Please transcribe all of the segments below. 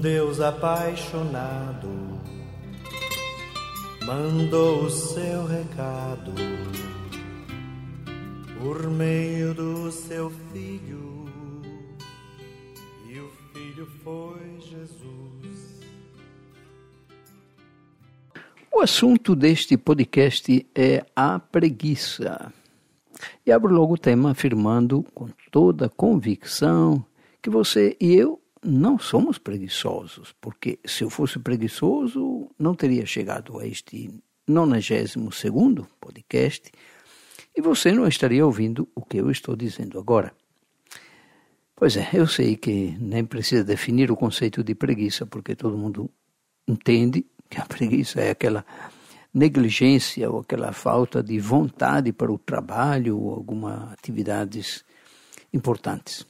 Deus apaixonado mandou o seu recado por meio do seu filho, e o filho foi Jesus. O assunto deste podcast é a preguiça. E abro logo o tema afirmando com toda convicção que você e eu não somos preguiçosos, porque se eu fosse preguiçoso, não teria chegado a este 92 podcast e você não estaria ouvindo o que eu estou dizendo agora. Pois é, eu sei que nem precisa definir o conceito de preguiça, porque todo mundo entende que a preguiça é aquela negligência ou aquela falta de vontade para o trabalho ou algumas atividades importantes.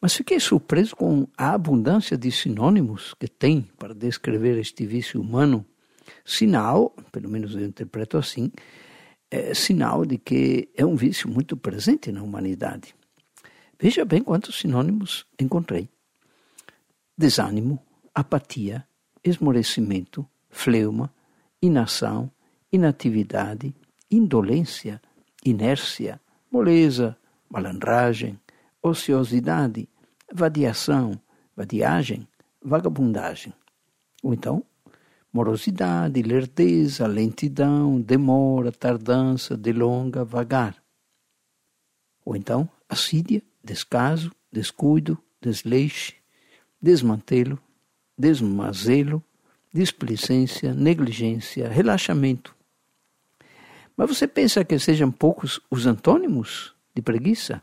Mas fiquei surpreso com a abundância de sinônimos que tem para descrever este vício humano, sinal, pelo menos eu interpreto assim, é sinal de que é um vício muito presente na humanidade. Veja bem quantos sinônimos encontrei: desânimo, apatia, esmorecimento, fleuma, inação, inatividade, indolência, inércia, moleza, malandragem, ociosidade, vadiação, vadiagem, vagabundagem. Ou então, morosidade, lerdeza, lentidão, demora, tardança, delonga, vagar. Ou então, assídia, descaso, descuido, desleixo, desmantelo, desmazelo, displicência, negligência, relaxamento. Mas você pensa que sejam poucos os antônimos de preguiça?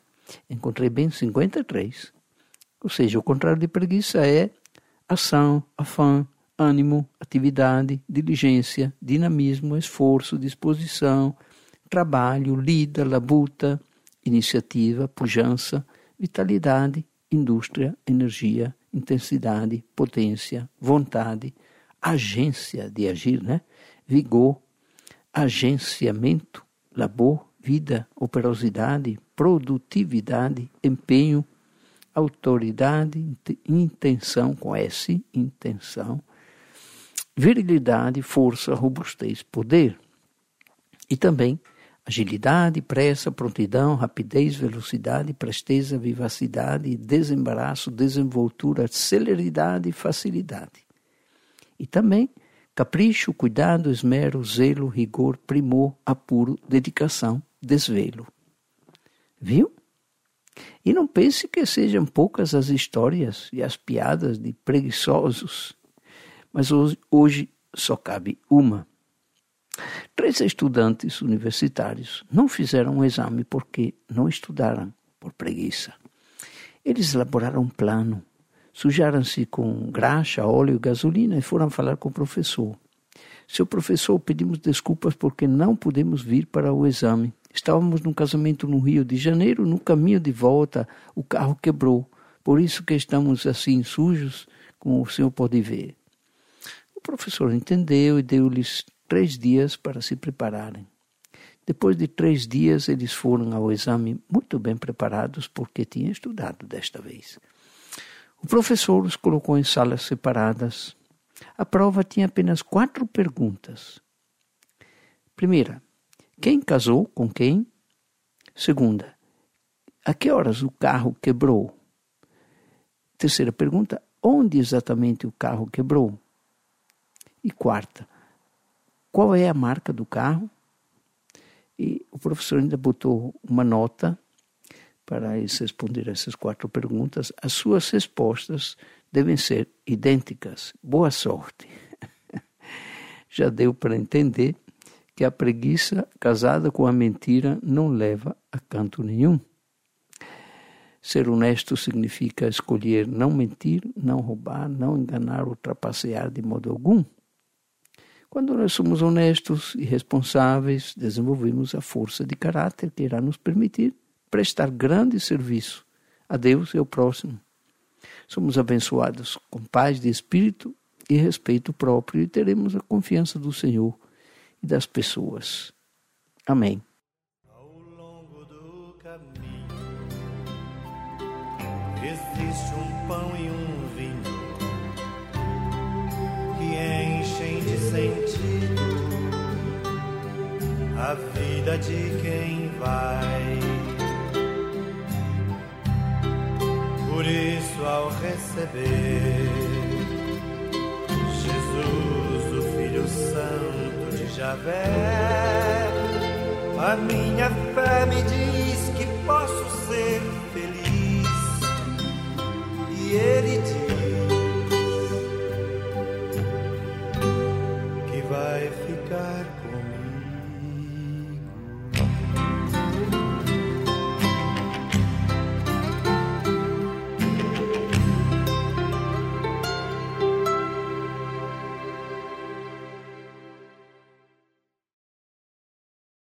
Encontrei bem 53. Ou seja, o contrário de preguiça é ação, afã, ânimo, atividade, diligência, dinamismo, esforço, disposição, trabalho, lida, labuta, iniciativa, pujança, vitalidade, indústria, energia, intensidade, potência, vontade, agência de agir, né? vigor, agenciamento, labor, vida, operosidade, produtividade, empenho, autoridade, intenção com S, intenção, virilidade, força, robustez, poder. E também agilidade, pressa, prontidão, rapidez, velocidade, presteza, vivacidade, desembaraço, desenvoltura, celeridade e facilidade. E também capricho, cuidado, esmero, zelo, rigor, primor, apuro, dedicação, desvelo. Viu? E não pense que sejam poucas as histórias e as piadas de preguiçosos, mas hoje, hoje só cabe uma. Três estudantes universitários não fizeram um exame porque não estudaram por preguiça. Eles elaboraram um plano, sujaram-se com graxa, óleo e gasolina e foram falar com o professor. Seu professor, pedimos desculpas porque não pudemos vir para o exame. Estávamos num casamento no Rio de Janeiro, no caminho de volta, o carro quebrou. Por isso que estamos assim sujos, como o senhor pode ver. O professor entendeu e deu-lhes três dias para se prepararem. Depois de três dias, eles foram ao exame muito bem preparados, porque tinham estudado desta vez. O professor os colocou em salas separadas. A prova tinha apenas quatro perguntas. Primeira, quem casou com quem? Segunda, a que horas o carro quebrou? Terceira pergunta, onde exatamente o carro quebrou? E quarta, qual é a marca do carro? E o professor ainda botou uma nota para eles responder essas quatro perguntas. As suas respostas devem ser idênticas. Boa sorte. Já deu para entender que a preguiça casada com a mentira não leva a canto nenhum. Ser honesto significa escolher não mentir, não roubar, não enganar ou trapacear de modo algum. Quando nós somos honestos e responsáveis, desenvolvemos a força de caráter que irá nos permitir prestar grande serviço a Deus e ao próximo. Somos abençoados com paz de espírito e respeito próprio e teremos a confiança do Senhor e das pessoas. Amém. Ao longo do caminho existe um pão e um vinho que enchem de sentido a vida de quem vai. Por isso, ao receber Javé, a minha fé me diz